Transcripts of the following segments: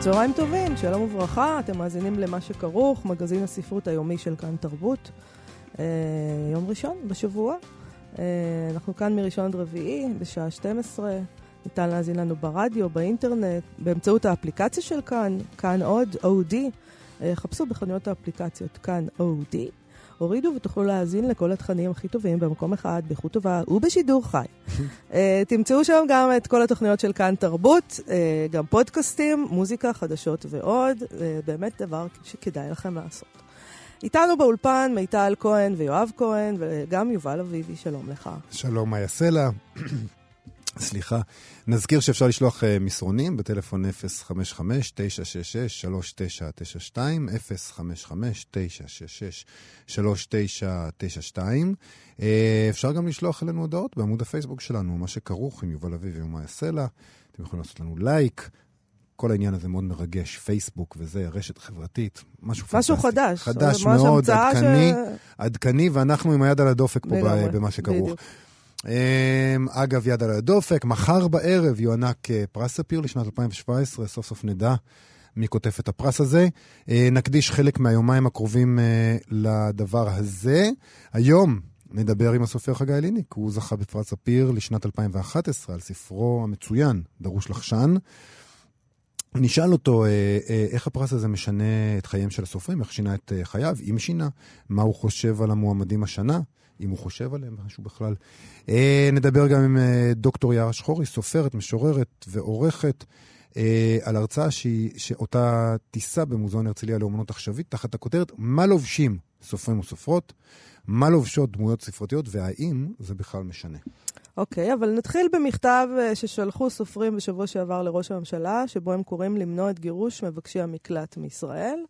צהריים טובים, שלום וברכה, אתם מאזינים למה שכרוך, מגזין הספרות היומי של כאן תרבות. אה, יום ראשון בשבוע. אה, אנחנו כאן מראשון עד רביעי, בשעה 12. ניתן להאזין לנו ברדיו, באינטרנט, באמצעות האפליקציה של כאן, כאן עוד, OD. אה, חפשו בחנויות האפליקציות כאן OD. הורידו ותוכלו להאזין לכל התכנים הכי טובים במקום אחד, באיכות טובה ובשידור חי. uh, תמצאו שם גם את כל התוכניות של כאן תרבות, uh, גם פודקאסטים, מוזיקה, חדשות ועוד. Uh, באמת דבר שכדאי לכם לעשות. איתנו באולפן מיטל כהן ויואב כהן, וגם יובל אביבי, שלום לך. שלום, מאיה סלע. סליחה. נזכיר שאפשר לשלוח uh, מסרונים בטלפון 055-966-3992, 055-966-3992. Uh, אפשר גם לשלוח אלינו הודעות בעמוד הפייסבוק שלנו, מה שכרוך עם יובל אביבי ומאיה סלע. אתם יכולים לעשות לנו לייק. כל העניין הזה מאוד מרגש, פייסבוק וזה, רשת חברתית, משהו פנטסטי. משהו חדש. חדש מאוד, עדכני, ש... עדכני, ואנחנו עם היד על הדופק פה במה שכרוך. בדיוק. אמ, אגב, יד על הדופק, מחר בערב יוענק אה, פרס ספיר לשנת 2017, סוף סוף נדע מי קוטף את הפרס הזה. אה, נקדיש חלק מהיומיים הקרובים אה, לדבר הזה. היום נדבר עם הסופר חגי אליניק, הוא זכה בפרס ספיר לשנת 2011 על ספרו המצוין, דרוש לחשן. נשאל אותו איך הפרס הזה משנה את חייהם של הסופרים, איך שינה את חייו, אם שינה, מה הוא חושב על המועמדים השנה. אם הוא חושב עליהם משהו בכלל. אה, נדבר גם עם אה, דוקטור יערה שחורי, סופרת, משוררת ועורכת, אה, על הרצאה שהיא, שאותה תישא במוזיאון הרצליה לאומנות עכשווית, תחת הכותרת מה לובשים סופרים וסופרות, מה לובשות דמויות ספרותיות, והאם זה בכלל משנה. אוקיי, okay, אבל נתחיל במכתב אה, ששלחו סופרים בשבוע שעבר לראש הממשלה, שבו הם קוראים למנוע את גירוש מבקשי המקלט מישראל.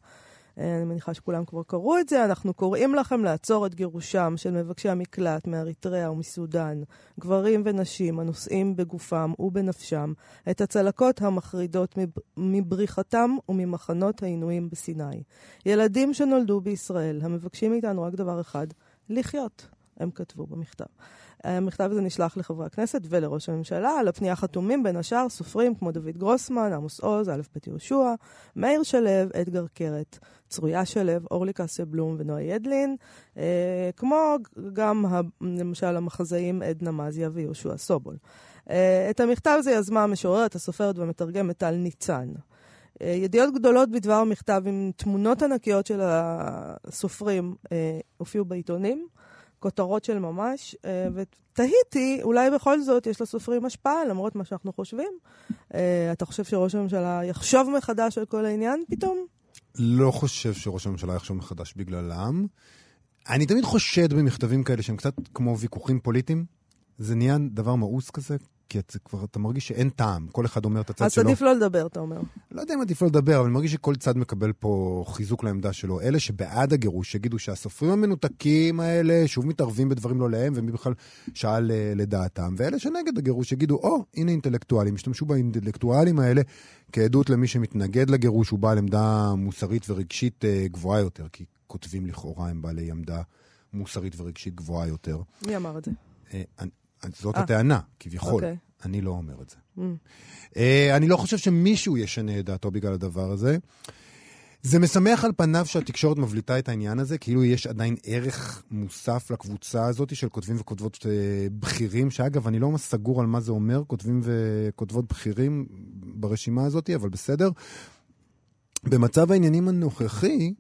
אה, אני מניחה שכולם כבר קראו את זה. אנחנו קוראים לכם לעצור את גירושם של מבקשי המקלט מאריתריאה ומסודאן, גברים ונשים הנושאים בגופם ובנפשם את הצלקות המחרידות מבריחתם וממחנות העינויים בסיני. ילדים שנולדו בישראל, המבקשים מאיתנו רק דבר אחד, לחיות, הם כתבו במכתב. המכתב הזה נשלח לחברי הכנסת ולראש הממשלה. על הפנייה חתומים בין השאר סופרים כמו דוד גרוסמן, עמוס עוז, א' ב' יהושע, מאיר שלו, אדגר קרת, צרויה שלו, אורלי קסבלום ונועה ידלין, אה, כמו גם למשל המחזאים עדנה מזיה ויהושע סובול. אה, את המכתב הזה יזמה המשוררת, הסופרת והמתרגמת טל ניצן. אה, ידיעות גדולות בדבר המכתב עם תמונות ענקיות של הסופרים אה, הופיעו בעיתונים. כותרות של ממש, אה, ותהיתי, אולי בכל זאת יש לסופרים השפעה, למרות מה שאנחנו חושבים. אה, אתה חושב שראש הממשלה יחשוב מחדש על כל העניין פתאום? לא חושב שראש הממשלה יחשוב מחדש בגללם. אני תמיד חושד במכתבים כאלה שהם קצת כמו ויכוחים פוליטיים. זה נהיה דבר מאוס כזה, כי את, כבר אתה מרגיש שאין טעם, כל אחד אומר את הצד אז שלו. אז עדיף לא לדבר, אתה אומר. לא יודע אם עדיף לא לדבר, אבל אני מרגיש שכל צד מקבל פה חיזוק לעמדה שלו. אלה שבעד הגירוש יגידו שהסופרים המנותקים האלה שוב מתערבים בדברים לא להם, ומי בכלל שאל אה, לדעתם. ואלה שנגד הגירוש יגידו, או, oh, הנה אינטלקטואלים, השתמשו באינטלקטואלים האלה כעדות למי שמתנגד לגירוש, הוא בעל עמדה מוסרית ורגשית אה, גבוהה יותר, כי כותבים לכאורה הם בעלי עמדה מוסרית ורגשית גבוהה יותר. מי אמר את זה? אה, זאת 아. אה. הטענה, כביכול. Okay. אוקיי. אני לא אומר את זה. Mm. Uh, אני לא חושב שמישהו ישנה את דעתו בגלל הדבר הזה. זה משמח על פניו שהתקשורת מבליטה את העניין הזה, כאילו יש עדיין ערך מוסף לקבוצה הזאת של כותבים וכותבות uh, בכירים, שאגב, אני לא ממש סגור על מה זה אומר, כותבים וכותבות בכירים ברשימה הזאת, אבל בסדר. במצב העניינים הנוכחי,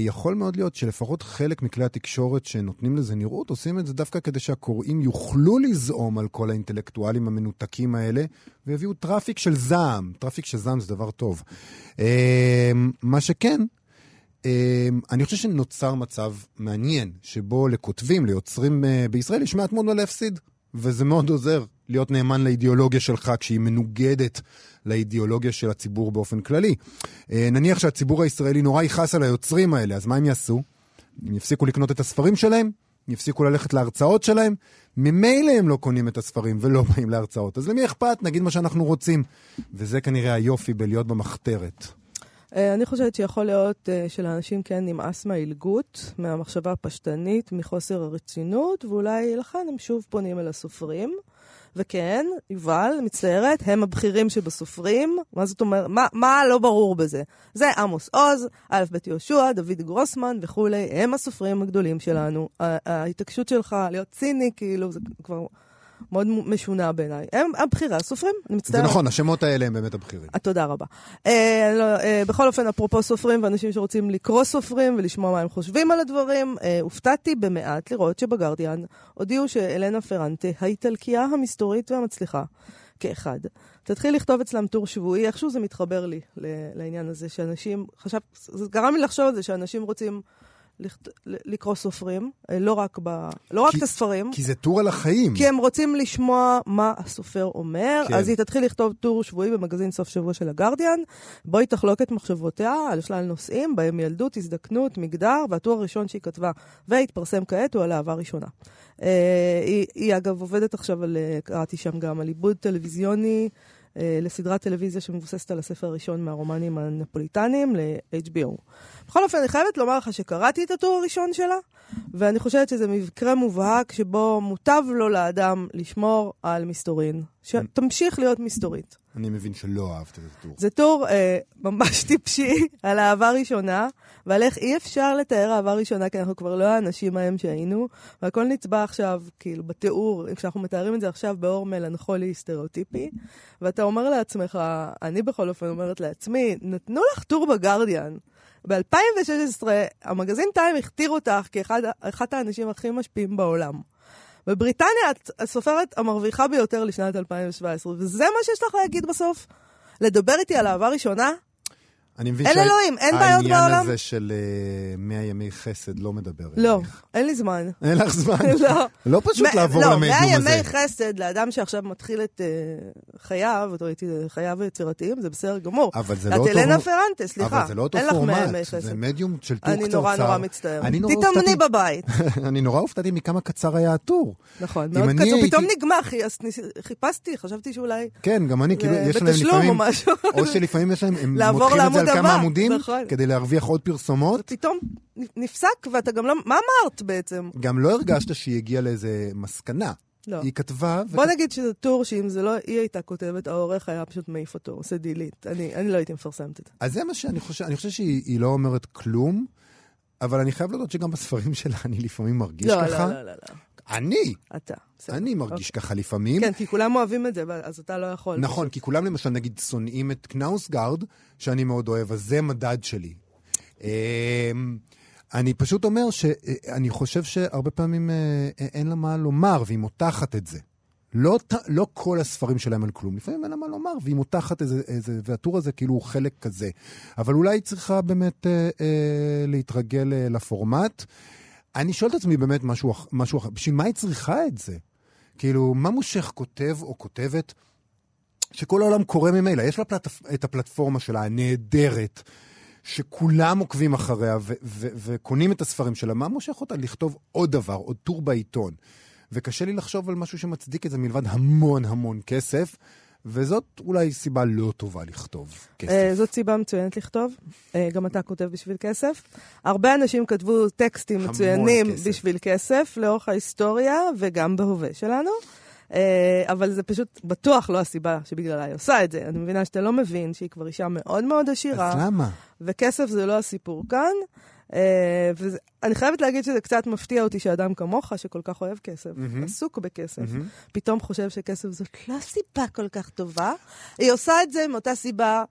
יכול מאוד להיות שלפחות חלק מכלי התקשורת שנותנים לזה נראות, עושים את זה דווקא כדי שהקוראים יוכלו לזעום על כל האינטלקטואלים המנותקים האלה, ויביאו טראפיק של זעם. טראפיק של זעם זה דבר טוב. אה, מה שכן, אה, אני חושב שנוצר מצב מעניין, שבו לכותבים, ליוצרים בישראל, יש מעט מאוד מה להפסיד. וזה מאוד עוזר להיות נאמן לאידיאולוגיה שלך כשהיא מנוגדת לאידיאולוגיה של הציבור באופן כללי. אה, נניח שהציבור הישראלי נורא יכעס על היוצרים האלה, אז מה הם יעשו? הם יפסיקו לקנות את הספרים שלהם, יפסיקו ללכת להרצאות שלהם, ממילא הם לא קונים את הספרים ולא באים להרצאות. אז למי אכפת? נגיד מה שאנחנו רוצים. וזה כנראה היופי בלהיות במחתרת. אה, אני חושבת שיכול להיות אה, שלאנשים כן נמאס מהעילגות, מהמחשבה הפשטנית, מחוסר הרצינות, ואולי לכן הם שוב פונים אל הסופרים. וכן, יובל, מצטערת, הם הבכירים שבסופרים. מה זאת אומרת? מה, מה לא ברור בזה? זה עמוס עוז, א' ב' יהושע, דוד גרוסמן וכולי, הם הסופרים הגדולים שלנו. ההתעקשות שלך להיות ציני, כאילו, זה כבר מאוד משונה בעיניי. הם הבחירה, סופרים, אני מצטערת. זה נכון, השמות האלה הם באמת הבכירים. אה, תודה רבה. אה, לא, אה, בכל אופן, אפרופו סופרים ואנשים שרוצים לקרוא סופרים ולשמוע מה הם חושבים על הדברים, אה, הופתעתי במעט לראות שבגרדיאן הודיעו שאלנה פרנטה, האיטלקייה המסתורית והמצליחה, כאחד, תתחיל לכתוב אצלם טור שבועי, איכשהו זה מתחבר לי לעניין הזה, שאנשים, חשב, זה גרם לי לחשוב על זה שאנשים רוצים... לקרוא סופרים, אה, לא רק, ב... לא רק כי, את הספרים. כי זה טור על החיים. כי הם רוצים לשמוע מה הסופר אומר, כן. אז היא תתחיל לכתוב טור שבועי במגזין סוף שבוע של הגרדיאן, בו היא תחלוק את מחשבותיה על שלל נושאים, בהם ילדות, הזדקנות, מגדר, והטור הראשון שהיא כתבה והתפרסם כעת הוא על אהבה ראשונה. אה, היא, היא אגב עובדת עכשיו על, אה, קראתי שם גם, על עיבוד טלוויזיוני. אה, לסדרת טלוויזיה שמבוססת על הספר הראשון מהרומנים הנפוליטניים, ל-HBO. בכל אופן, אני חייבת לומר לך שקראתי את הטור הראשון שלה, ואני חושבת שזה מקרה מובהק שבו מוטב לו לאדם לשמור על מסתורין, שתמשיך להיות מסתורית. אני מבין שלא אהבת את הטור. זה טור אה, ממש טיפשי על אהבה ראשונה, ועל איך אי אפשר לתאר אהבה ראשונה, כי אנחנו כבר לא האנשים ההם שהיינו, והכל נצבע עכשיו, כאילו, בתיאור, כשאנחנו מתארים את זה עכשיו באור מלנכולי סטריאוטיפי, ואתה אומר לעצמך, אני בכל אופן אומרת לעצמי, נתנו לך טור בגרדיאן. ב-2016, המגזין טיים הכתיר אותך כאחת האנשים הכי משפיעים בעולם. בבריטניה את הסופרת המרוויחה ביותר לשנת 2017, וזה מה שיש לך להגיד בסוף? לדבר איתי על אהבה ראשונה? אני מבין אין אלוהים, אין בעיות בעולם. העניין הזה של uh, 100 ימי חסד לא מדבר לא, אליך. אין לי זמן. אין לך זמן? לא. לא פשוט לעבור לא, למדיום הזה. לא, 100 ימי חסד לאדם שעכשיו מתחיל את uh, חייו, את ראיתי, חייו היצירתיים, זה בסדר גמור. אבל זה לא אותו... את אלנה פרנטה, סליחה. אבל זה לא אותו פורמט, זה מדיום של טור קצרצר. אני נורא נורא מצטער. תתאמני בבית. אני נורא הופתעתי מכמה קצר היה הטור. נכון, מאוד קצר. פתאום נגמר, חיפשתי, חשבתי שאולי... כן, גם אני, כאילו, יש להם לפעמים... או שלפעמים יש להם, הם מותחים את זה על כמה עמודים. נכון. כדי להרוויח עוד פרסומות. ופתאום נפסק, ואתה גם לא... מה אמרת בעצם? גם לא הרגשת שהיא הגיעה לאיזה מסקנה. לא. היא כתבה... בוא וכת... נגיד שזה טור שאם זה לא היא הייתה כותבת, העורך היה פשוט מעיף אותו, עושה דילית. אני, אני לא הייתי מפרסמת את זה. אז זה מה שאני חושב, אני חושב שהיא לא אומרת כלום, אבל אני חייב להודות שגם בספרים שלה אני לפעמים מרגיש לא, ככה. לא, לא, לא, לא. אני. אתה. בסדר. אני מרגיש אוקיי. ככה לפעמים. כן, כי כולם אוהבים את זה, אז אתה לא יכול. נכון, כי כולם למשל נגיד שונאים את קנאוסגרד, שאני מאוד אוהב, אז זה מדד שלי. אמ, אני פשוט אומר שאני חושב שהרבה פעמים אה, אין לה מה לומר, והיא מותחת את זה. לא, לא כל הספרים שלהם על כלום, לפעמים אין לה מה לומר, והיא מותחת איזה, איזה, והטור הזה כאילו הוא חלק כזה. אבל אולי היא צריכה באמת אה, אה, להתרגל אה, לפורמט. אני שואל את עצמי באמת משהו, משהו אחר, בשביל מה היא צריכה את זה? כאילו, מה מושך כותב או כותבת שכל העולם קורא ממילא? יש לה פלט, את הפלטפורמה שלה, הנהדרת, שכולם עוקבים אחריה ו- ו- וקונים את הספרים שלה. מה מושך אותה לכתוב עוד דבר, עוד טור בעיתון? וקשה לי לחשוב על משהו שמצדיק את זה מלבד המון המון כסף. וזאת אולי סיבה לא טובה לכתוב כסף. Uh, זאת סיבה מצוינת לכתוב. Uh, גם אתה כותב בשביל כסף. הרבה אנשים כתבו טקסטים מצוינים כסף. בשביל כסף לאורך ההיסטוריה וגם בהווה שלנו. Uh, אבל זה פשוט בטוח לא הסיבה שבגללה היא עושה את זה. אני מבינה שאתה לא מבין שהיא כבר אישה מאוד מאוד עשירה. אז למה? וכסף זה לא הסיפור כאן. אה, ואני חייבת להגיד שזה קצת מפתיע אותי שאדם כמוך, שכל כך אוהב כסף, mm-hmm. עסוק בכסף, mm-hmm. פתאום חושב שכסף זאת לא סיבה כל כך טובה. היא עושה את זה מאותה סיבה,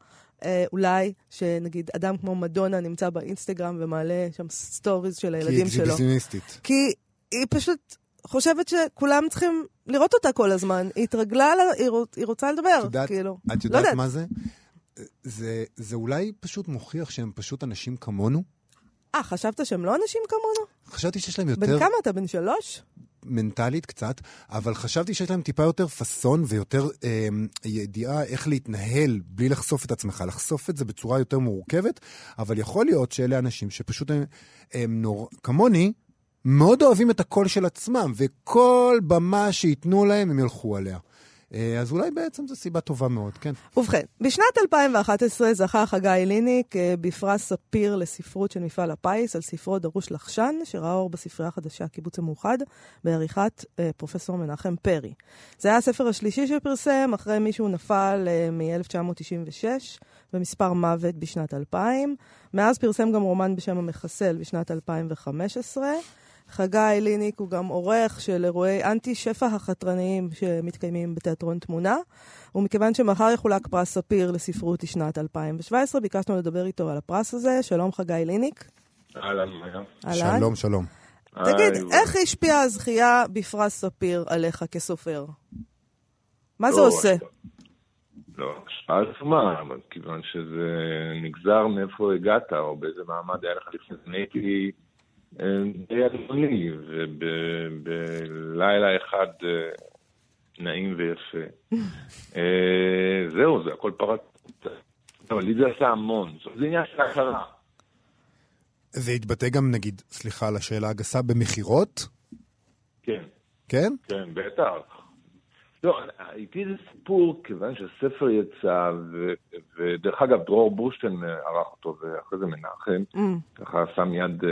אה, אולי, שנגיד אדם כמו מדונה נמצא באינסטגרם ומעלה שם stories של הילדים שלו. כי היא אקזיביציוניסטית. כי היא פשוט חושבת שכולם צריכים לראות אותה כל הזמן. היא התרגלה, היא, היא רוצה לדבר, יודעת, כאילו. את יודעת לא מה זה? זה? זה אולי פשוט מוכיח שהם פשוט אנשים כמונו. אה, חשבת שהם לא אנשים כמונו? חשבתי שיש להם יותר... בן כמה אתה? בן שלוש? מנטלית קצת, אבל חשבתי שיש להם טיפה יותר פאסון ויותר אה, ידיעה איך להתנהל בלי לחשוף את עצמך, לחשוף את זה בצורה יותר מורכבת, אבל יכול להיות שאלה אנשים שפשוט הם, הם נור... כמוני, מאוד אוהבים את הקול של עצמם, וכל במה שייתנו להם, הם ילכו עליה. אה, אז אולי בעצם זו סיבה טובה מאוד, כן. ובכן, בשנת 2011 זכה חגי ליניק אה, בפרס ספיר לספרות של מפעל הפיס על ספרו דרוש לחשן, שראה אור בספרייה החדשה, קיבוץ המאוחד, בעריכת אה, פרופסור מנחם פרי. זה היה הספר השלישי שפרסם, אחרי מישהו נפל מ-1996, במספר מוות בשנת 2000. מאז פרסם גם רומן בשם המחסל בשנת 2015. חגי ליניק הוא גם עורך של אירועי אנטי שפע החתרניים שמתקיימים בתיאטרון תמונה, ומכיוון שמחר יחולק פרס ספיר לספרות לשנת 2017, ביקשנו לדבר איתו על הפרס הזה. שלום חגי ליניק. אהלן, אהלן. שלום, שלום. תגיד, איך השפיעה הזכייה בפרס ספיר עליך כסופר? מה זה לא, עושה? לא, השפעה עצומה, כיוון שזה נגזר מאיפה הגעת, או באיזה מעמד היה לך לפני זה. הייתי די אדוני, ובלילה אחד אה, נעים ויפה. אה, זהו, זה הכל פרק. אבל לי זה עשה המון, זה עניין של הכרה. זה התבטא גם, נגיד, סליחה על השאלה הגסה, במכירות? כן. כן? כן, בטח. לא, איתי זה סיפור, כיוון שהספר יצא, ו, ודרך אגב, דרור בורשטיין ערך אותו, ואחרי זה מנחם, mm. ככה שם יד, אה,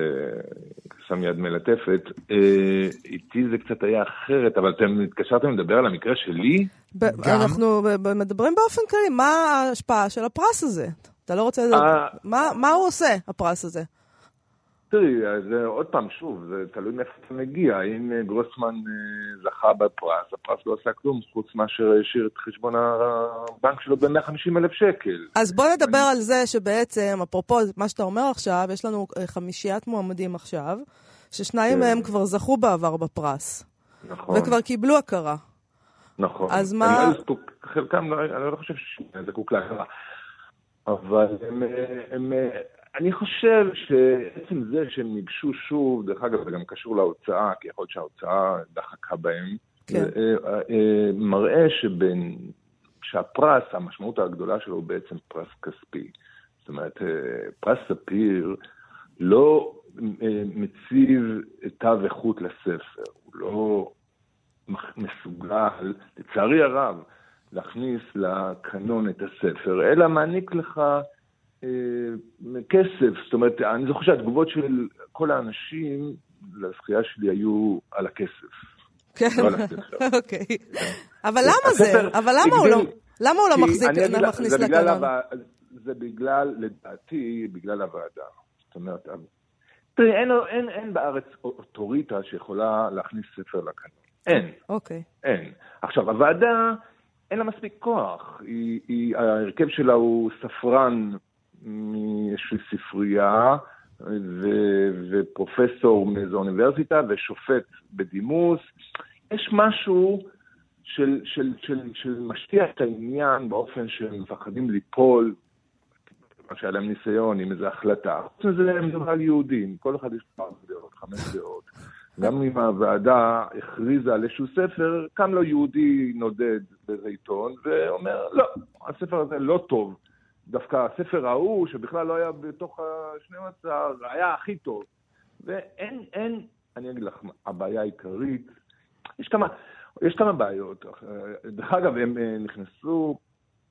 שם יד מלטפת. אה, איתי זה קצת היה אחרת, אבל אתם התקשרתם לדבר על המקרה שלי? ב- אנחנו מדברים באופן כללי, מה ההשפעה של הפרס הזה? אתה לא רוצה לדעת, אה, מה, מה הוא עושה, הפרס הזה? תראי, זה עוד פעם, שוב, זה תלוי מאיפה אתה מגיע. אם אה, גרוסמן אה, זכה בפרס, הפרס לא עשה כלום, חוץ מאשר השאיר את חשבון הבנק שלו ב-150 אלף שקל. אז בוא נדבר אני... על זה שבעצם, אפרופו מה שאתה אומר עכשיו, יש לנו אה, חמישיית מועמדים עכשיו, ששניים כן. מהם כבר זכו בעבר בפרס. נכון. וכבר קיבלו הכרה. נכון. אז מה... לא חלקם, לא, אני לא חושב שהם זקוק להכרה. אבל הם, הם, אני חושב שעצם זה שהם ניגשו שוב, דרך אגב, זה גם קשור להוצאה, כי יכול להיות שההוצאה דחקה בהם, כן. אה, אה, מראה שבין, שהפרס, המשמעות הגדולה שלו הוא בעצם פרס כספי. זאת אומרת, אה, פרס ספיר לא מציב תו איכות לספר, הוא לא מסוגל, לצערי הרב, להכניס לקנון את הספר, אלא מעניק לך אה, כסף. זאת אומרת, אני זוכר שהתגובות של כל האנשים לזכייה שלי היו על הכסף. כן, לא אוקיי. אבל למה זה? אבל למה הוא לא... למה הוא לא מחזיק, מכניס לקנון? זה בגלל, לדעתי, בגלל הוועדה. זאת אומרת, תראי, אין, אין, אין בארץ אוטוריטה שיכולה להכניס ספר לקנון. אין. אוקיי. אין. עכשיו, הוועדה, אין לה מספיק כוח. היא, היא, ההרכב שלה הוא ספרן מאיזושהי ספרייה, ו- ופרופסור מאיזו אוניברסיטה, ושופט בדימוס. יש משהו של, של, של, של משטיח את העניין באופן שהם מפחדים ליפול, מה שהיה להם ניסיון עם איזו החלטה. חוץ מזה הם מדברים על יהודים, כל אחד יש פעם דעות, חמש דעות. גם אם הוועדה הכריזה על איזשהו ספר, קם לו יהודי נודד באיזה עיתון ואומר, לא, הספר הזה לא טוב. דווקא הספר ההוא, שבכלל לא היה בתוך ה-12, היה הכי טוב. ואין, אין, אני אגיד לך, הבעיה העיקרית, יש כמה, יש כמה בעיות. דרך אגב, הם אה, נכנסו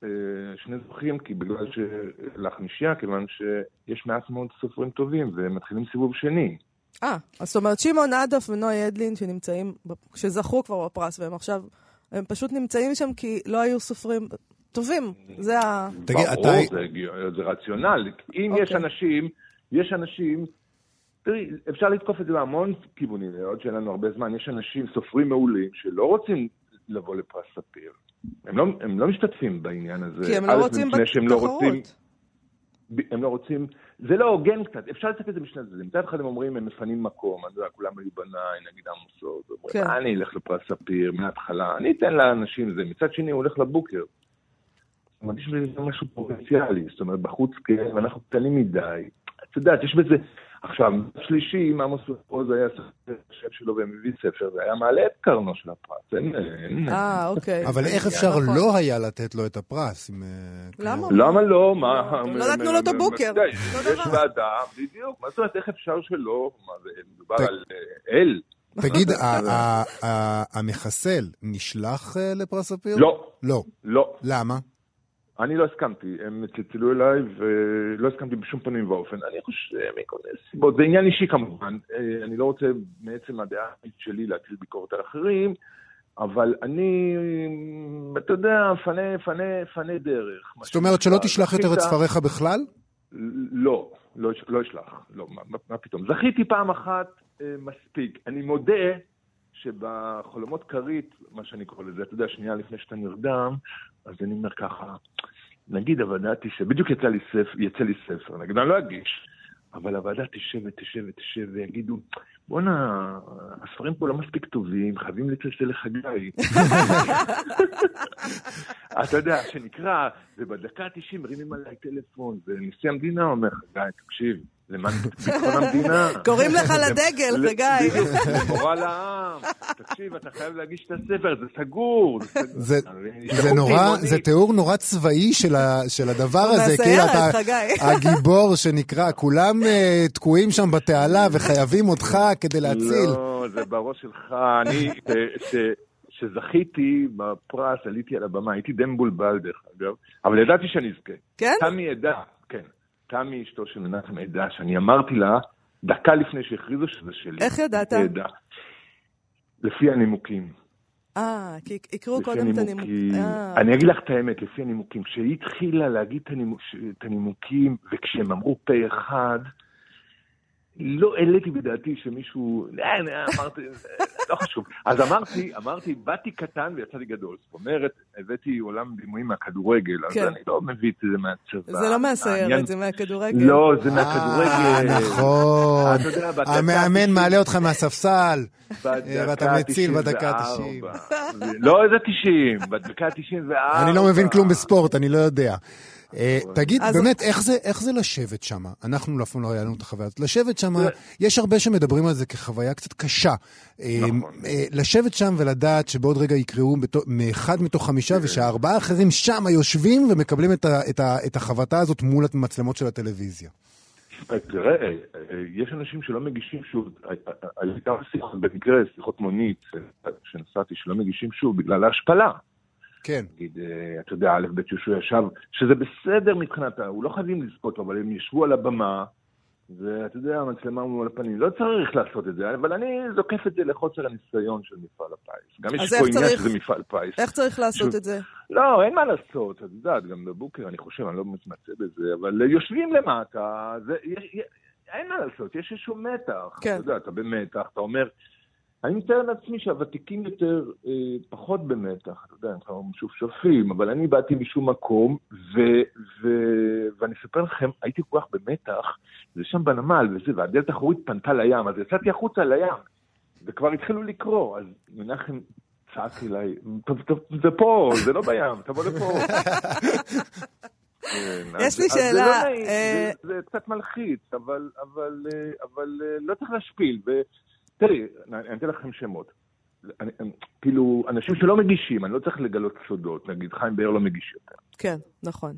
אה, שני זוכים, כי בגלל ש... לחמישייה, כיוון שיש מעט מאוד סופרים טובים, והם מתחילים סיבוב שני. אה, אז זאת אומרת, שמעון עדף ונוי אדלין, שנמצאים, שזכו כבר בפרס, והם עכשיו, הם פשוט נמצאים שם כי לא היו סופרים טובים, זה ה... תגיד, אתה... ברור, זה רציונל. אם יש אוקיי. אנשים, יש אנשים, תראי, אפשר לתקוף את זה בהמון כיוונים, עוד שאין לנו הרבה זמן, יש אנשים, סופרים מעולים, שלא רוצים לבוא לפרס ספיר. הם לא, הם לא משתתפים בעניין הזה. כי הם לא רוצים בתחרות. הם לא רוצים, זה לא הוגן קצת, אפשר לצפות את זה בשני צדדים. מצד אחד הם אומרים, הם מפנים מקום, אני יודע, כולם היו בניי, נגיד עמוס עוז, אומרים, כן. אני אלך לפרס ספיר מההתחלה, אני אתן לאנשים זה. מצד שני, הוא הולך לבוקר. מרגיש בזה משהו פרובינציאלי, זאת אומרת, בחוץ כן, ואנחנו קטנים מדי. את יודעת, יש בזה... עכשיו, שלישי, אם עמוס עוז היה השם שלו ומביא ספר, זה היה מעלה את קרנו של הפרס. אין... אה, אוקיי. אבל איך אפשר נכון. לא היה לתת לו את הפרס? אה, למה? למה לא? מה... לא נתנו לו את הבוקר. יש ועדה, בדיוק. מה זאת אומרת, איך אפשר שלא? מה זה, מדובר על אה, אל. תגיד, המחסל נשלח לפרס ספיר? לא. לא. לא. למה? אני לא הסכמתי, הם צלצלו אליי ולא הסכמתי בשום פנים ואופן. אני חושב, מכל מיני סיבות, זה עניין אישי כמובן, אה, אני לא רוצה מעצם הדעה שלי להטיל ביקורת על אחרים, אבל אני, אתה יודע, פנה, פנה, פנה דרך. זאת אומרת שלא תשלח יותר את ספריך בכלל? לא, לא, לא אשלח, לא, מה, מה פתאום. זכיתי פעם אחת אה, מספיק. אני מודה שבחולמות כרית, מה שאני קורא לזה, אתה יודע, שנייה לפני שאתה נרדם, אז אני אומר ככה, נגיד הוועדה תשב, בדיוק יצא לי ספר, יצא לי ספר, נגיד אני לא אגיש, אבל הוועדה תשב ותשב ותשב ויגידו, בואנה, הספרים פה לא מספיק טובים, חייבים לצלצל לחגי. אתה יודע, שנקרא, ובדקה ה-90 מרימים עליי טלפון, ונשיא המדינה אומר, חגי, תקשיב, למען ביטחון המדינה. קוראים לך לדגל, חגי. למורה לעם. תקשיב, אתה חייב להגיש את הספר, זה סגור. זה נורא, זה תיאור נורא צבאי של הדבר הזה. כאילו אתה הגיבור שנקרא, כולם אה, תקועים שם בתעלה וחייבים אותך כדי להציל. לא, זה בראש שלך. אני, כשזכיתי בפרס, עליתי על הבמה, הייתי די מבולבל דרך אגב, אבל ידעתי שאני אזכה. כן? תמי עדה, כן. תמי, אשתו של מנחם עדה, שאני אמרתי לה, דקה לפני שהכריזו שזה שלי. איך ידעת? עדה. לפי הנימוקים. אה, כי יקראו קודם את הנימוקים. אה. אני אגיד לך את האמת, לפי הנימוקים. כשהיא התחילה להגיד את הנימוקים, וכשהם אמרו פה אחד, לא העליתי בדעתי שמישהו, אה, אמרתי, לא חשוב. אז אמרתי, אמרתי, באתי קטן ויצאתי גדול. זאת אומרת, הבאתי עולם דימויים מהכדורגל, אז כן. אני לא מביא את זה מהצבא. זה לא מהסיירת, זה מהכדורגל. לא, זה מהכדורגל. אה, נכון. המאמן מעלה אותך מהספסל, ואתה מציל בדקה ה-90. לא איזה 90, בדקה ה-94. אני לא מבין כלום בספורט, אני לא יודע. אה, תגיד, באמת, איך זה לשבת שם? אנחנו אף פעם לא היה לנו את החוויה הזאת. לשבת שם, יש הרבה שמדברים על זה כחוויה קצת קשה. אה, נכון. אה, לשבת שם ולדעת שבעוד רגע יקראו מאחד מתוך חמישה, כן. ושהארבעה האחרים שם יושבים ומקבלים את החוותה הזאת מול המצלמות של הטלוויזיה. תראה, יש אנשים שלא מגישים שוב, היו כמה שיחות, במקרה שיחות מונית שנסעתי, שלא מגישים שוב בגלל ההשפלה. כן. נגיד, אה, אתה יודע, א', ב', שהוא ישב, שזה בסדר מבחינתה, הוא לא חייבים לזכות אבל הם ישבו על הבמה, ואתה יודע, המצלמה מול הפנים. לא צריך לעשות את זה, אבל אני זוקף את זה לחוסר הניסיון של מפעל הפיס. גם יש פה עניין שזה מפעל פיס. איך צריך לעשות ש... את זה? לא, אין מה לעשות, את יודעת, גם בבוקר, אני חושב, אני לא מתמצא בזה, אבל יושבים למטה, זה, אין מה לעשות, יש איזשהו מתח. כן. אתה יודע, אתה במתח, אתה אומר... אני מתאר לעצמי שהוותיקים יותר, אה, פחות במתח, אתה יודע, הם משופשפים, אבל אני באתי משום מקום, ו, ו, ואני אספר לכם, הייתי כל כך במתח, זה שם בנמל וזה, והדלת האחורית פנתה לים, אז יצאתי החוצה לים, וכבר התחילו לקרוא, אז מנחם צעק אליי, זה פה, זה לא בים, תבוא לפה. כן, יש לי שאלה. זה, לא נעים, אה, זה, קצת מלחיץ, אבל, אה, אבל לא צריך להשפיל. תראי, אני אתן לכם שמות. אני, כאילו, אנשים שלא מגישים, אני לא צריך לגלות סודות. נגיד, חיים באר לא מגיש יותר. כן, נכון.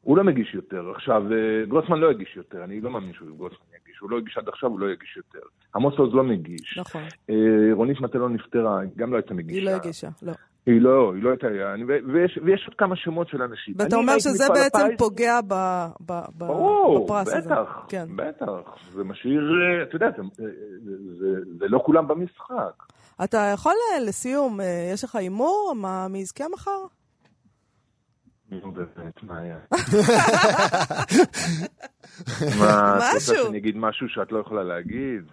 הוא לא מגיש יותר. עכשיו, אה, גרוסמן לא יגיש יותר, אני לא מאמין שגרוסמן יגיש. הוא לא הגיש עד עכשיו, הוא לא יגיש יותר. עמוס עוז לא מגיש. נכון. אה, רונית מטלון נפטרה, גם לא הייתה מגישה. היא לא הגישה, לא. היא לא, היא לא הייתה, ויש, ויש עוד כמה שמות של אנשים. ואתה אומר שזה בעצם הפייס, פוגע ב, ב, ב, ברור, בפרס בטח, הזה. ברור, כן. בטח. זה משאיר, אה, אתה יודע, זה, זה, זה, זה לא כולם במשחק. אתה יכול אה, לסיום, אה, יש לך הימור? מה, מי יזכה מחר? נו באמת, מה היה? מה, את רוצה שאני אגיד משהו שאת לא יכולה להגיד?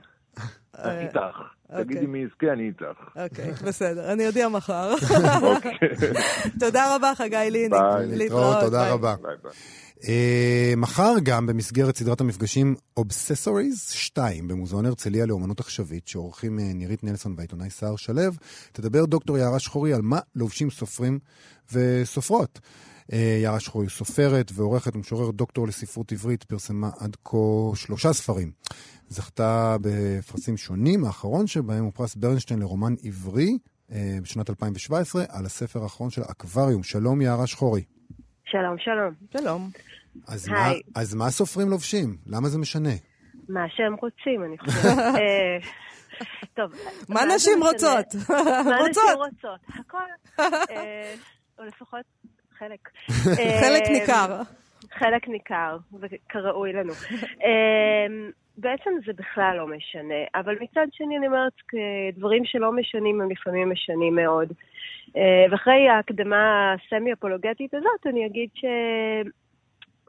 אני איתך. תגידי אוקיי. מי יזכה, אני איתך. אוקיי, בסדר, אני אודיע מחר. אוקיי. תודה רבה, חגי ליני. ביי. להתראות, תודה רבה. Uh, מחר גם במסגרת סדרת המפגשים Obsessories 2 במוזיאון הרצליה לאומנות עכשווית שעורכים uh, נירית נלסון והעיתונאי סער שלו, תדבר דוקטור יערה שחורי על מה לובשים סופרים וסופרות. יערה שחורי סופרת ועורכת ומשוררת דוקטור לספרות עברית, פרסמה עד כה שלושה ספרים. זכתה בפרסים שונים, האחרון שבהם הוא פרס ברנשטיין לרומן עברי בשנת 2017, על הספר האחרון של אקווריום. שלום, יערה שחורי. שלום, שלום. שלום. אז, מה, אז מה סופרים לובשים? למה זה משנה? מה שהם רוצים, אני חושבת. אה, טוב. מה נשים רוצות? מה נשים רוצות? הכל. אה, או לפחות חלק. חלק אה, ניכר. חלק ניכר, וכראוי לנו. בעצם זה בכלל לא משנה, אבל מצד שני אני אומרת, דברים שלא משנים הם לפעמים משנים מאוד. ואחרי ההקדמה הסמי-אפולוגטית הזאת, אני אגיד ש...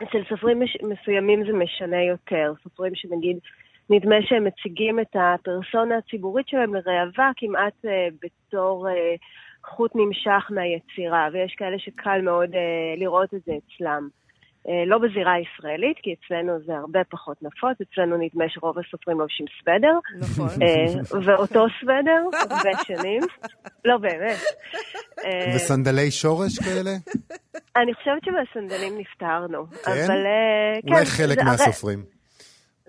אצל סופרים מש... מסוימים זה משנה יותר. סופרים שנגיד, נדמה שהם מציגים את הפרסונה הציבורית שלהם לראווה כמעט uh, בתור uh, חוט נמשך מהיצירה, ויש כאלה שקל מאוד uh, לראות את זה אצלם. אה, לא בזירה הישראלית, כי אצלנו זה הרבה פחות נפוץ, אצלנו נדמה שרוב הסופרים לובשים סוודר. נכון. אה, ואותו סוודר, הרבה שנים. לא באמת. אה, וסנדלי שורש כאלה? אני חושבת שבסנדלים נפטרנו. כן? אולי כן, חלק מהסופרים.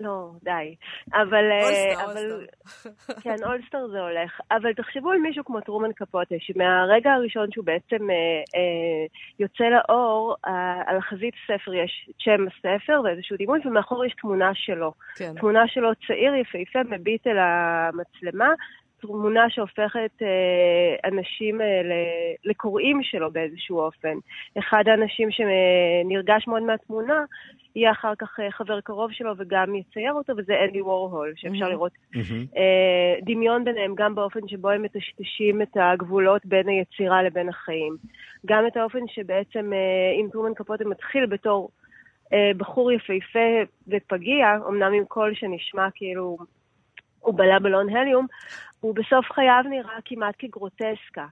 לא, די. אבל... אולסטר, אה, אבל... אולסטר. כן, אולסטר זה הולך. אבל תחשבו על מישהו כמו טרומן קפוטה, שמהרגע הראשון שהוא בעצם אה, אה, יוצא לאור, אה, על החזית ספר יש את שם הספר ואיזשהו דימוי, ומאחור יש תמונה שלו. כן. תמונה שלו צעיר, יפהפה, מביט אל המצלמה. תמונה שהופכת אה, אנשים אה, לקוראים שלו באיזשהו אופן. אחד האנשים שנרגש מאוד מהתמונה יהיה אחר כך אה, חבר קרוב שלו וגם יצייר אותו, וזה אנדי וורהול, שאפשר mm-hmm. לראות mm-hmm. אה, דמיון ביניהם גם באופן שבו הם מטשטשים את הגבולות בין היצירה לבין החיים. גם את האופן שבעצם, אה, אם טרומן קפוטה מתחיל בתור אה, בחור יפהפה ופגיע, אמנם עם קול שנשמע כאילו הוא בלע בלון הליום, הוא בסוף חייו נראה כמעט כגרוטסקה.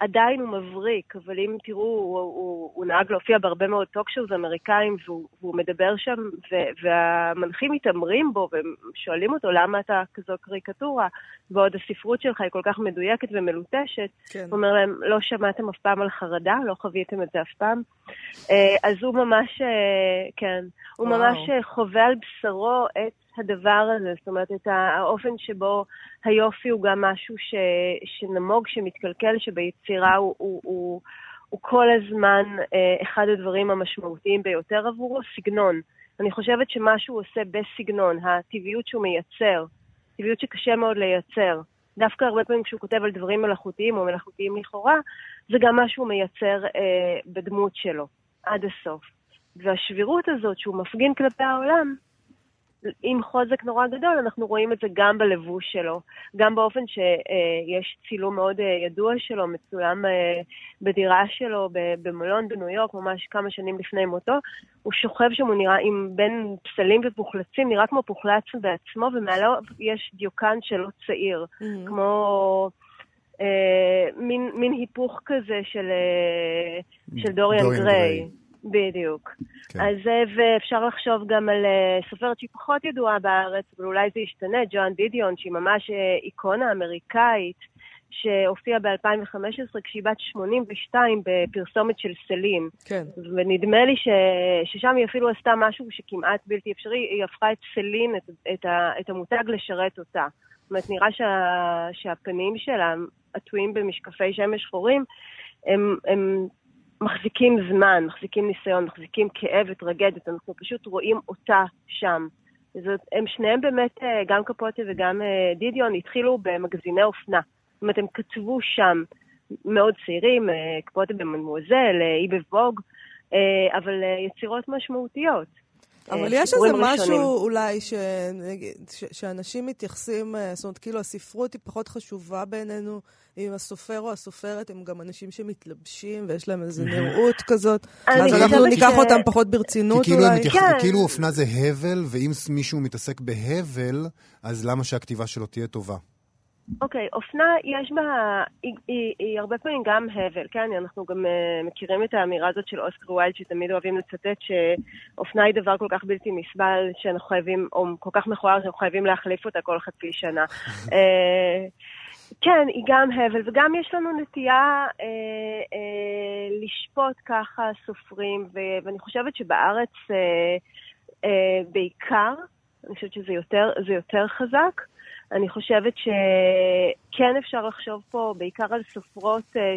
עדיין הוא מבריק, אבל אם תראו, הוא, הוא, הוא נהג להופיע בהרבה מאוד talk shows אמריקאים, והוא, והוא מדבר שם, ו, והמנחים מתעמרים בו, והם שואלים אותו, למה אתה כזו קריקטורה? ועוד הספרות שלך היא כל כך מדויקת ומלוטשת. כן. הוא אומר להם, לא שמעתם אף פעם על חרדה? לא חוויתם את זה אף פעם? אה, אז הוא ממש, אה, כן, הוא וואו. ממש אה, חווה על בשרו את הדבר הזה, זאת אומרת, את האופן שבו היופי הוא גם משהו ש, שנמוג, שמתקלקל, שביצירה הוא, הוא, הוא, הוא כל הזמן אה, אחד הדברים המשמעותיים ביותר עבורו, סגנון. אני חושבת שמה שהוא עושה בסגנון, הטבעיות שהוא מייצר, טבעיות שקשה מאוד לייצר, דווקא הרבה פעמים כשהוא כותב על דברים מלאכותיים או מלאכותיים לכאורה, זה גם מה שהוא מייצר אה, בדמות שלו, עד הסוף. והשבירות הזאת שהוא מפגין כלפי העולם, עם חוזק נורא גדול, אנחנו רואים את זה גם בלבוש שלו, גם באופן שיש צילום מאוד אה, ידוע שלו, מצולם אה, בדירה שלו במלון בניו יורק, ממש כמה שנים לפני מותו. הוא שוכב שם, הוא נראה עם בין פסלים ופוחלצים, נראה כמו פוחלץ בעצמו, ומעלו יש דיוקן שלו צעיר, mm-hmm. כמו... אה, מין, מין היפוך כזה של, אה, של דוריאן, דוריאן גריי. גריי. בדיוק. כן. אז זה, ואפשר לחשוב גם על uh, סופרת שהיא פחות ידועה בארץ, אבל אולי זה ישתנה, ג'ואן דידיון, שהיא ממש uh, איקונה אמריקאית, שהופיעה ב-2015 כשהיא בת 82 בפרסומת של סלין. כן. ונדמה לי ש... ששם היא אפילו עשתה משהו שכמעט בלתי אפשרי, היא הפכה את סלין, את, את, ה... את המותג לשרת אותה. זאת אומרת, נראה שה... שהפנים שלה, עטויים במשקפי שמש שחורים, הם, הם מחזיקים זמן, מחזיקים ניסיון, מחזיקים כאב וטרגדיות, אנחנו פשוט רואים אותה שם. זאת, הם שניהם באמת, אה, גם קפוטה וגם אה, דידיון, התחילו במגזיני אופנה. זאת אומרת, הם כתבו שם מאוד צעירים, אה, קפוטה במנמוזל, אי בווג, אבל יצירות משמעותיות. אבל יש איזה משהו אולי ש... ש... שאנשים מתייחסים, זאת אומרת, כאילו הספרות היא פחות חשובה בעינינו, אם הסופר או הסופרת הם גם אנשים שמתלבשים ויש להם איזו נראות כזאת, אז אנחנו ניקח ש... אותם פחות ברצינות כאילו אולי. מתייח... כן. כאילו אופנה זה הבל, ואם מישהו מתעסק בהבל, אז למה שהכתיבה שלו תהיה טובה? אוקיי, okay, אופנה יש בה, היא, היא, היא הרבה פעמים גם הבל, כן? אנחנו גם uh, מכירים את האמירה הזאת של אוסקר ויילד, שתמיד אוהבים לצטט, שאופנה היא דבר כל כך בלתי נסבל, שאנחנו חייבים, או כל כך מכוער, שאנחנו חייבים להחליף אותה כל חצי שנה. uh, כן, היא גם הבל, וגם יש לנו נטייה אה, אה, לשפוט ככה סופרים, ו, ואני חושבת שבארץ אה, אה, בעיקר, אני חושבת שזה יותר, יותר חזק. אני חושבת שכן אפשר לחשוב פה בעיקר על סופרות אה,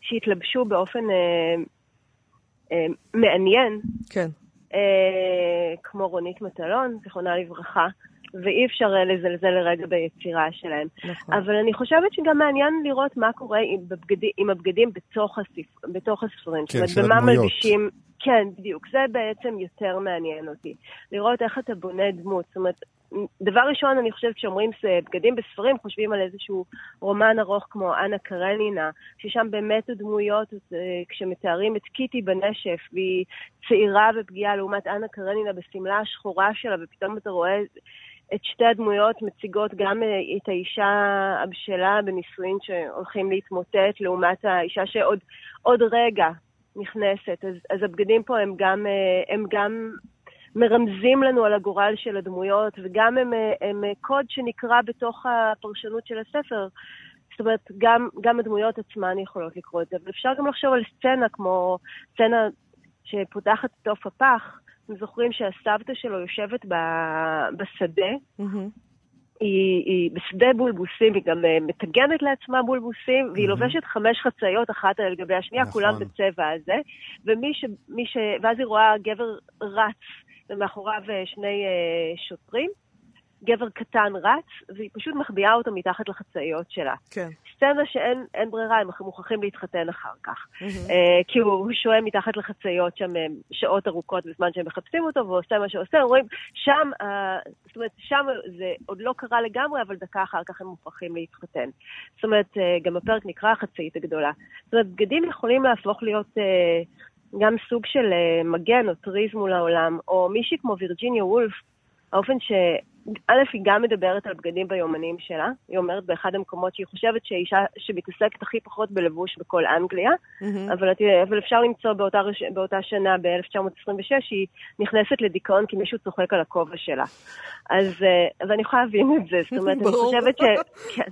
שהתלבשו באופן אה, אה, מעניין. כן. אה, כמו רונית מטלון, זיכרונה לברכה. ואי אפשר לזלזל לרגע ביצירה שלהם. נכון. אבל אני חושבת שגם מעניין לראות מה קורה עם, בבגד... עם הבגדים בתוך, הספ... בתוך הספרים. כן, של הדמויות. מלבישים... כן, בדיוק. זה בעצם יותר מעניין אותי. לראות איך אתה בונה דמות. זאת אומרת, דבר ראשון, אני חושבת כשאומרים בגדים בספרים, חושבים על איזשהו רומן ארוך כמו אנה קרנינה, ששם באמת הדמויות, אה, כשמתארים את קיטי בנשף, והיא צעירה ופגיעה לעומת אנה קרנינה בשמלה השחורה שלה, ופתאום אתה רואה את שתי הדמויות מציגות גם אה, את האישה הבשלה בנישואין שהולכים להתמוטט, לעומת האישה שעוד רגע נכנסת. אז, אז הבגדים פה הם גם, אה, הם גם מרמזים לנו על הגורל של הדמויות, וגם הם, אה, הם קוד שנקרא בתוך הפרשנות של הספר. זאת אומרת, גם, גם הדמויות עצמן יכולות לקרוא את זה. ואפשר גם לחשוב על סצנה כמו סצנה שפותחת את עוף הפח, אתם זוכרים שהסבתא שלו יושבת ב, בשדה, mm-hmm. היא, היא בשדה בולבוסים, היא גם uh, מטגנת לעצמה בולבוסים, והיא mm-hmm. לובשת חמש חצאיות אחת על גבי השנייה, נכון. כולם בצבע הזה, ומי ש, ש... ואז היא רואה גבר רץ, ומאחוריו אה, שני uh, שוטרים. גבר קטן רץ, והיא פשוט מחביאה אותו מתחת לחצאיות שלה. כן. סצנה שאין ברירה, הם מוכרחים להתחתן אחר כך. Mm-hmm. אה, כי הוא, שוהה מתחת לחצאיות שם אה, שעות ארוכות בזמן שהם מחפשים אותו, ועושה מה שעושה, רואים, שם, אה, זאת אומרת, שם זה עוד לא קרה לגמרי, אבל דקה אחר כך הם מוכרחים להתחתן. זאת אומרת, אה, גם הפרק נקרא החצאית הגדולה. זאת אומרת, בגדים יכולים להפוך להיות... אה, גם סוג של uh, מגן או טריז מול העולם, או מישהי כמו וירג'יניה וולף, האופן ש... א', היא גם מדברת על בגדים ביומנים שלה. היא אומרת באחד המקומות שהיא חושבת שהאישה שמתעסקת הכי פחות בלבוש בכל אנגליה, mm-hmm. אבל, אבל אפשר למצוא באותה, באותה שנה, ב-1926, שהיא נכנסת לדיכאון כי מישהו צוחק על הכובע שלה. אז, אה, אז אני יכולה להבין את זה. זאת אומרת, אני חושבת ש... כן.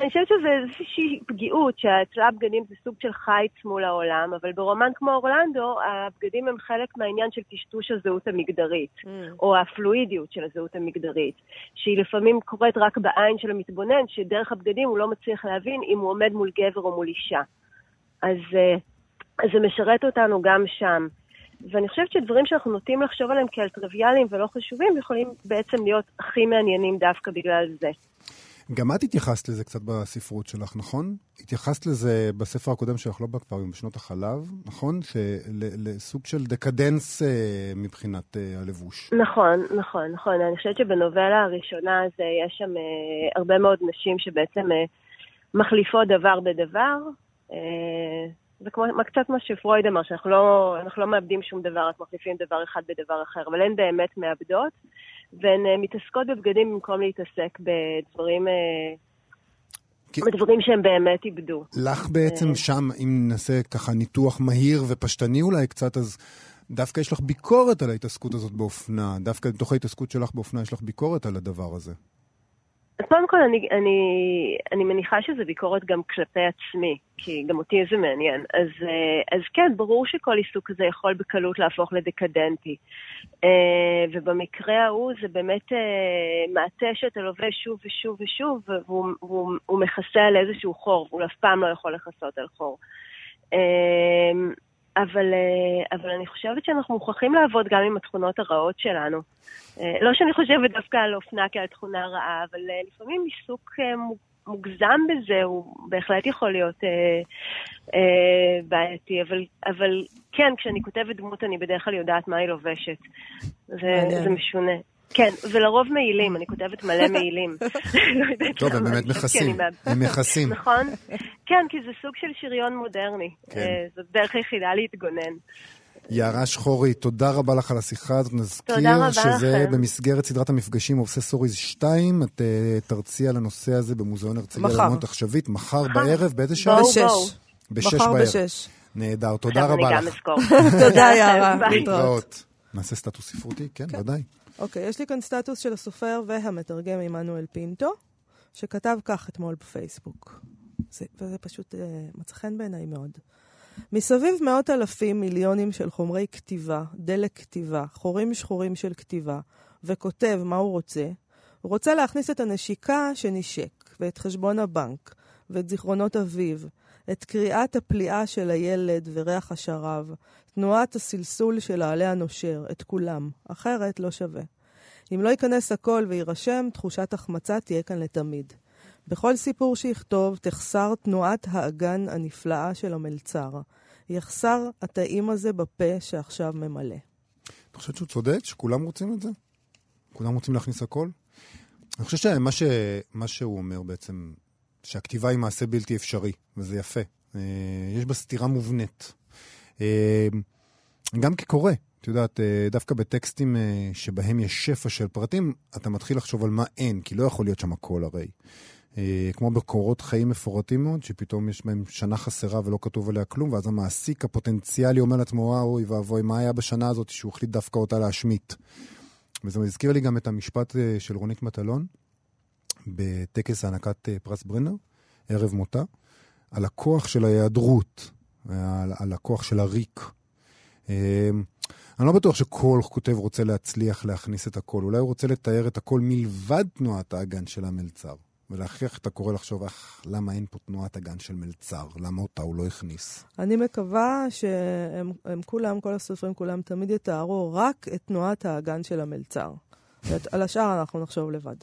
אני חושבת שזה איזושהי פגיעות, שאצלה הבגדים זה סוג של חיץ מול העולם, אבל ברומן כמו אורלנדו, הבגדים הם חלק מהעניין של טשטוש הזהות המגדרית, mm. או הפלואידיות של הזהות המגדרית, שהיא לפעמים קורית רק בעין של המתבונן, שדרך הבגדים הוא לא מצליח להבין אם הוא עומד מול גבר או מול אישה. אז, אה, אז זה משרת אותנו גם שם. ואני חושבת שדברים שאנחנו נוטים לחשוב עליהם כעל טריוויאליים ולא חשובים, יכולים בעצם להיות הכי מעניינים דווקא בגלל זה. גם את התייחסת לזה קצת בספרות שלך, נכון? התייחסת לזה בספר הקודם שלך, לא בכפרים, בשנות החלב, נכון? לסוג של דקדנס אה, מבחינת אה, הלבוש. נכון, נכון, נכון. אני חושבת שבנובלה הראשונה הזה יש שם אה, הרבה מאוד נשים שבעצם מחליפות דבר בדבר. זה כמו, קצת מה שפרויד אמר, שאנחנו לא, לא מאבדים שום דבר, רק מחליפים דבר אחד בדבר אחר, אבל הן באמת מאבדות. והן uh, מתעסקות בבגדים במקום להתעסק בדברים, כי... בדברים שהם באמת איבדו. לך בעצם uh... שם, אם נעשה ככה ניתוח מהיר ופשטני אולי קצת, אז דווקא יש לך ביקורת על ההתעסקות הזאת באופנה. דווקא בתוך ההתעסקות שלך באופנה יש לך ביקורת על הדבר הזה. אז קודם כל, אני, אני, אני מניחה שזה ביקורת גם כלפי עצמי, כי גם אותי זה מעניין. אז, אה, אז כן, ברור שכל עיסוק כזה יכול בקלות להפוך לדקדנטי. אה, ובמקרה ההוא זה באמת אה, מעטה שאתה לובש שוב ושוב ושוב, והוא, והוא, והוא מכסה על איזשהו חור, והוא אף פעם לא יכול לכסות על חור. אבל, אה, אבל אני חושבת שאנחנו מוכרחים לעבוד גם עם התכונות הרעות שלנו. אה, לא שאני חושבת דווקא על אופנה כעל תכונה רעה, אבל אה, לפעמים עיסוק מוגזם בזה הוא בהחלט יכול להיות אה, אה, בעייתי, אבל, אבל כן, כשאני כותבת דמות אני בדרך כלל יודעת מה היא לובשת. זה, זה משונה. כן, ולרוב מעילים, אני כותבת מלא מעילים. לא טוב, הם באמת מכסים, הם מכסים. נכון? כן, כי זה סוג של שריון מודרני. כן. אה, זאת דרך היחידה להתגונן. יערה שחורי, תודה רבה לך על השיחה הזאת. נזכיר שזה לכם. במסגרת סדרת המפגשים אובססוריז 2. את uh, תרצי על הנושא הזה במוזיאון הרצליה לאמנות עכשווית, מחר בערב, באיזה שעה? בשש. בשש בערב. מחר בשש. נהדר, תודה רבה לך. תודה, יערה. להתראות. נעשה סטטוס ספרותי? כן, כן. ודאי. אוקיי, יש לי כאן סטטוס של הסופר והמתרגם עמנואל פינטו, שכתב כך אתמול בפייסבוק. זה, וזה פשוט uh, מצא חן בעיניי מאוד. מסביב מאות אלפים מיליונים של חומרי כתיבה, דלק כתיבה, חורים שחורים של כתיבה, וכותב מה הוא רוצה, הוא רוצה להכניס את הנשיקה שנשק, ואת חשבון הבנק, ואת זיכרונות אביו, את קריאת הפליאה של הילד וריח השרב, תנועת הסלסול של העלה הנושר, את כולם. אחרת לא שווה. אם לא ייכנס הכל ויירשם, תחושת החמצה תהיה כאן לתמיד. בכל סיפור שיכתוב תחסר תנועת האגן הנפלאה של המלצר. יחסר הטעים הזה בפה שעכשיו ממלא. אתה חושב שהוא צודק? שכולם רוצים את זה? כולם רוצים להכניס הכל? אני חושב שמה ש... שהוא אומר בעצם, שהכתיבה היא מעשה בלתי אפשרי, וזה יפה. אה, יש בה סתירה מובנית. אה, גם כקורא, את יודעת, אה, דווקא בטקסטים שבהם יש שפע של פרטים, אתה מתחיל לחשוב על מה אין, כי לא יכול להיות שם הכל הרי. כמו בקורות חיים מפורטים מאוד, שפתאום יש בהם שנה חסרה ולא כתוב עליה כלום, ואז המעסיק הפוטנציאלי אומר לעצמו, אוי ואבוי, מה היה בשנה הזאת שהוא החליט דווקא אותה להשמיט? וזה מזכיר לי גם את המשפט של רונית מטלון, בטקס הענקת אה, פרס ברנר, ערב מותה, על הכוח של ההיעדרות, על, על הכוח של הריק. אה, אני לא בטוח שכל כותב רוצה להצליח להכניס את הכל, אולי הוא רוצה לתאר את הכל מלבד תנועת האגן של המלצר. ולהכריח את הקורא לחשוב, אך, למה אין פה תנועת אגן של מלצר? למה אותה הוא לא הכניס? אני מקווה שהם כולם, כל הסופרים כולם, תמיד יתארו רק את תנועת האגן של המלצר. על השאר אנחנו נחשוב לבד.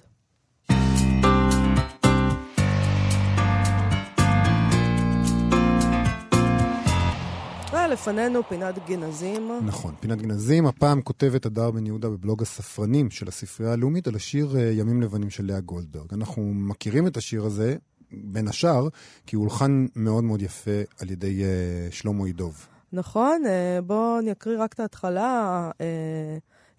לפנינו פינת גנזים. נכון, פינת גנזים. הפעם כותבת הדר בן יהודה בבלוג הספרנים של הספרייה הלאומית על השיר אה, ימים לבנים של לאה גולדברג. אנחנו מכירים את השיר הזה, בין השאר, כי הוא הולחן מאוד מאוד יפה על ידי uh, שלמה ידוב. נכון, uh, בואו נקריא רק את ההתחלה.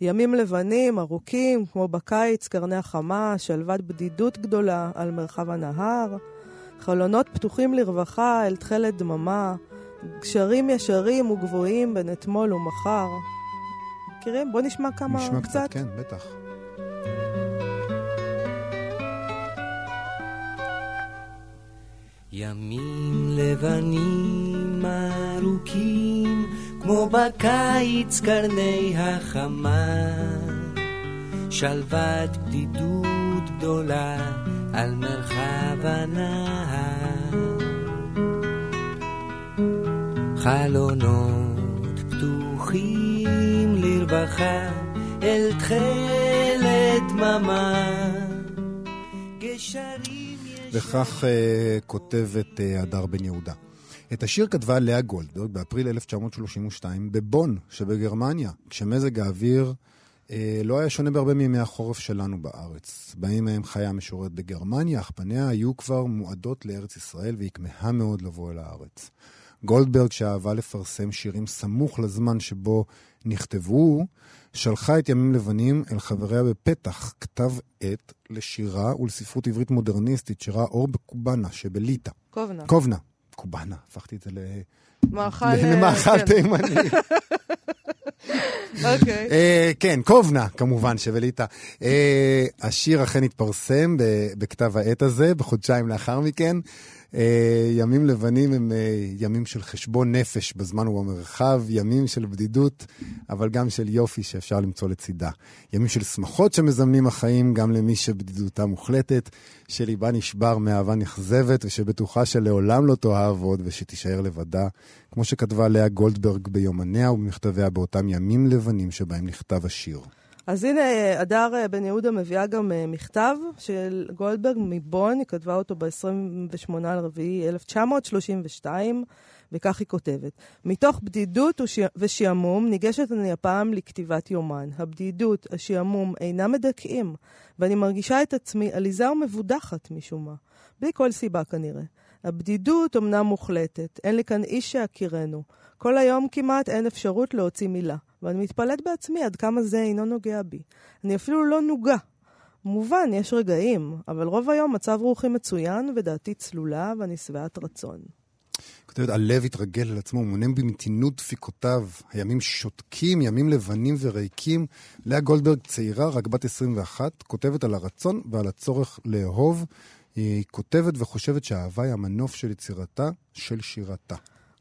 ימים לבנים, ארוכים, כמו בקיץ, קרני החמה, שלוות בדידות גדולה על מרחב הנהר, חלונות פתוחים לרווחה אל תכלת דממה, גשרים ישרים וגבוהים בין אתמול ומחר. מכירים? בוא נשמע כמה נשמע קצת. נשמע קצת, כן, בטח. ימים לבנים ארוכים, כמו בקיץ קרני החמה, שלוות בדידות גדולה על מרחב הנהר. חלונות פתוחים לרווחה אל תכלת דממה וכך uh, כותבת uh, הדר בן יהודה. את השיר כתבה לאה גולדברג באפריל 1932 בבון שבגרמניה, כשמזג האוויר אה, לא היה שונה בהרבה מימי החורף שלנו בארץ. בימים ההם חיה המשוררת בגרמניה, אך פניה היו כבר מועדות לארץ ישראל והיא כמהה מאוד לבוא אל הארץ. גולדברג, שאהבה לפרסם שירים סמוך לזמן שבו נכתבו, שלחה את ימים לבנים אל חבריה בפתח כתב עת לשירה ולספרות עברית מודרניסטית שראה אור בקובנה שבליטא. קובנה. קובנה. קובנה, הפכתי את זה ל... מאכל... למאכל כן. תימני. אוקיי. אה, כן, קובנה, כמובן, שבליטא. אה, השיר אכן התפרסם בכתב העת הזה, בחודשיים לאחר מכן. אה, ימים לבנים הם אה, ימים של חשבון נפש בזמן ובמרחב, ימים של בדידות, אבל גם של יופי שאפשר למצוא לצידה. ימים של שמחות שמזמנים החיים גם למי שבדידותה מוחלטת, שליבה נשבר מאהבה נכזבת ושבטוחה שלעולם לא תאהב עוד ושתישאר לבדה, כמו שכתבה לאה גולדברג ביומניה ובמכתביה באותם ימים לבנים שבהם נכתב השיר. אז הנה, הדר בן יהודה מביאה גם אה, מכתב של גולדברג מבון, היא כתבה אותו ב-28 לרביעי 1932, וכך היא כותבת: מתוך בדידות ושעמום ניגשת אני הפעם לכתיבת יומן. הבדידות, השעמום, אינם מדכאים, ואני מרגישה את עצמי עליזה ומבודחת משום מה. בלי כל סיבה כנראה. הבדידות אמנם מוחלטת, אין לי כאן איש שיכירנו. כל היום כמעט אין אפשרות להוציא מילה. ואני מתפלאת בעצמי עד כמה זה אינו נוגע בי. אני אפילו לא נוגה. מובן, יש רגעים, אבל רוב היום מצב רוחי מצוין ודעתי צלולה ואני שבעת רצון. כותבת, הלב התרגל על עצמו, מונם במתינות דפיקותיו, הימים שותקים, ימים לבנים וריקים. לאה גולדברג צעירה, רק בת 21, כותבת על הרצון ועל הצורך לאהוב. היא כותבת וחושבת שהאהבה היא המנוף של יצירתה, של שירתה.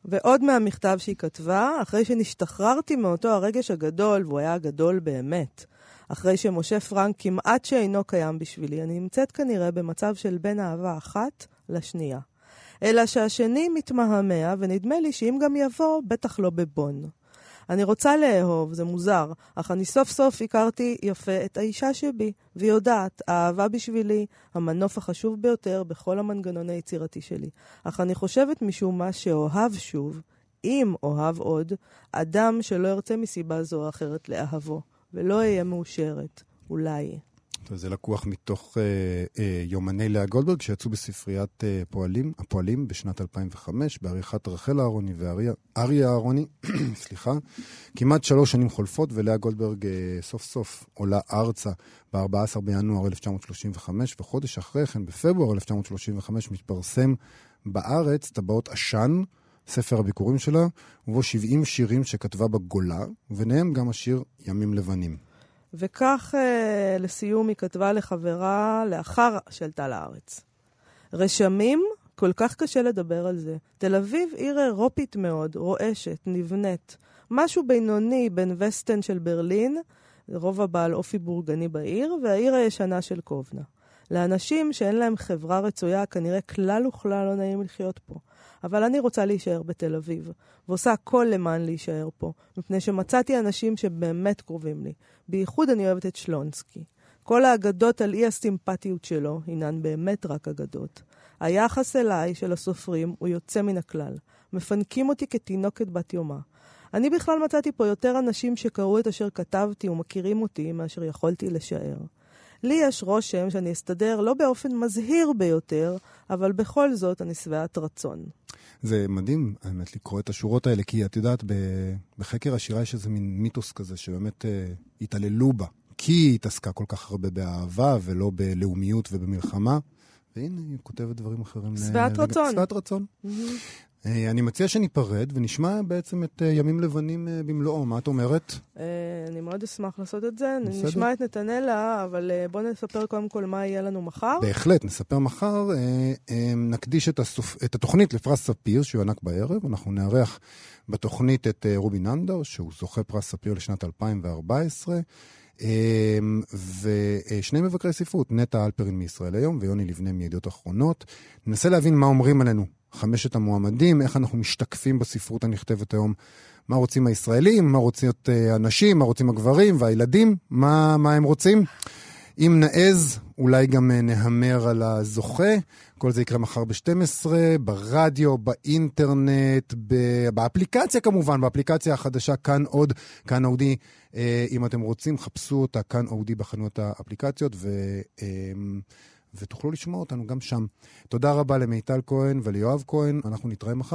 ועוד מהמכתב שהיא כתבה, אחרי שנשתחררתי מאותו הרגש הגדול, והוא היה גדול באמת, אחרי שמשה פרנק כמעט שאינו קיים בשבילי, אני נמצאת כנראה במצב של בין אהבה אחת לשנייה. אלא שהשני מתמהמה, ונדמה לי שאם גם יבוא, בטח לא בבון. אני רוצה לאהוב, זה מוזר, אך אני סוף סוף הכרתי יפה את האישה שבי, והיא יודעת, האהבה בשבילי, המנוף החשוב ביותר בכל המנגנון היצירתי שלי. אך אני חושבת משום מה שאוהב שוב, אם אוהב עוד, אדם שלא ירצה מסיבה זו או אחרת לאהבו, ולא אהיה מאושרת, אולי. זה לקוח מתוך אה, אה, יומני לאה גולדברג שיצאו בספריית אה, פועלים, הפועלים בשנת 2005, בעריכת רחל אהרוני ואריה אהרוני, סליחה. כמעט שלוש שנים חולפות ולאה גולדברג אה, סוף סוף עולה ארצה ב-14 בינואר 1935, וחודש אחרי כן, בפברואר 1935, מתפרסם בארץ טבעות עשן. ספר הביקורים שלה, ובו 70 שירים שכתבה בגולה, וביניהם גם השיר ימים לבנים. וכך, אה, לסיום, היא כתבה לחברה לאחר שעלתה לארץ. רשמים, כל כך קשה לדבר על זה. תל אביב עיר אירופית מאוד, רועשת, נבנית. משהו בינוני בין וסטן של ברלין, רובע בעל אופי בורגני בעיר, והעיר הישנה של קובנה. לאנשים שאין להם חברה רצויה, כנראה כלל וכלל לא נעים לחיות פה. אבל אני רוצה להישאר בתל אביב, ועושה הכל למען להישאר פה, מפני שמצאתי אנשים שבאמת קרובים לי. בייחוד אני אוהבת את שלונסקי. כל האגדות על אי הסימפטיות שלו הינן באמת רק אגדות. היחס אליי של הסופרים הוא יוצא מן הכלל. מפנקים אותי כתינוקת בת יומה. אני בכלל מצאתי פה יותר אנשים שקראו את אשר כתבתי ומכירים אותי מאשר יכולתי לשער. לי יש רושם שאני אסתדר לא באופן מזהיר ביותר, אבל בכל זאת אני שבעת רצון. זה מדהים, האמת, לקרוא את השורות האלה, כי את יודעת, בחקר השירה יש איזה מין מיתוס כזה שבאמת אה, התעללו בה. כי היא התעסקה כל כך הרבה באהבה ולא בלאומיות ובמלחמה. והנה, היא כותבת דברים אחרים. שבעת רצון. שבעת רצון. Mm-hmm. אה, אני מציע שניפרד ונשמע בעצם את אה, ימים לבנים אה, במלואו. מה את אומרת? אני מאוד אשמח לעשות את זה. בסדר. נשמע את נתנאלה, אבל בואו נספר קודם כל מה יהיה לנו מחר. בהחלט, נספר מחר. נקדיש את, הסופ... את התוכנית לפרס ספיר, שיוענק בערב. אנחנו נארח בתוכנית את רובי ננדר, שהוא זוכה פרס ספיר לשנת 2014. ושני מבקרי ספרות, נטע אלפרין מישראל היום ויוני לבנה מידיעות אחרונות. ננסה להבין מה אומרים עלינו חמשת המועמדים, איך אנחנו משתקפים בספרות הנכתבת היום, מה רוצים הישראלים, מה רוצים אה, הנשים, מה רוצים הגברים והילדים, מה, מה הם רוצים. אם נעז, אולי גם אה, נהמר על הזוכה. כל זה יקרה מחר ב-12, ברדיו, באינטרנט, באפליקציה כמובן, באפליקציה החדשה כאן עוד, כאן אודי. אה, אם אתם רוצים, חפשו אותה כאן אודי בחנויות האפליקציות. ו... ותוכלו לשמוע אותנו גם שם. תודה רבה למיטל כהן וליואב כהן, אנחנו נתראה מחר.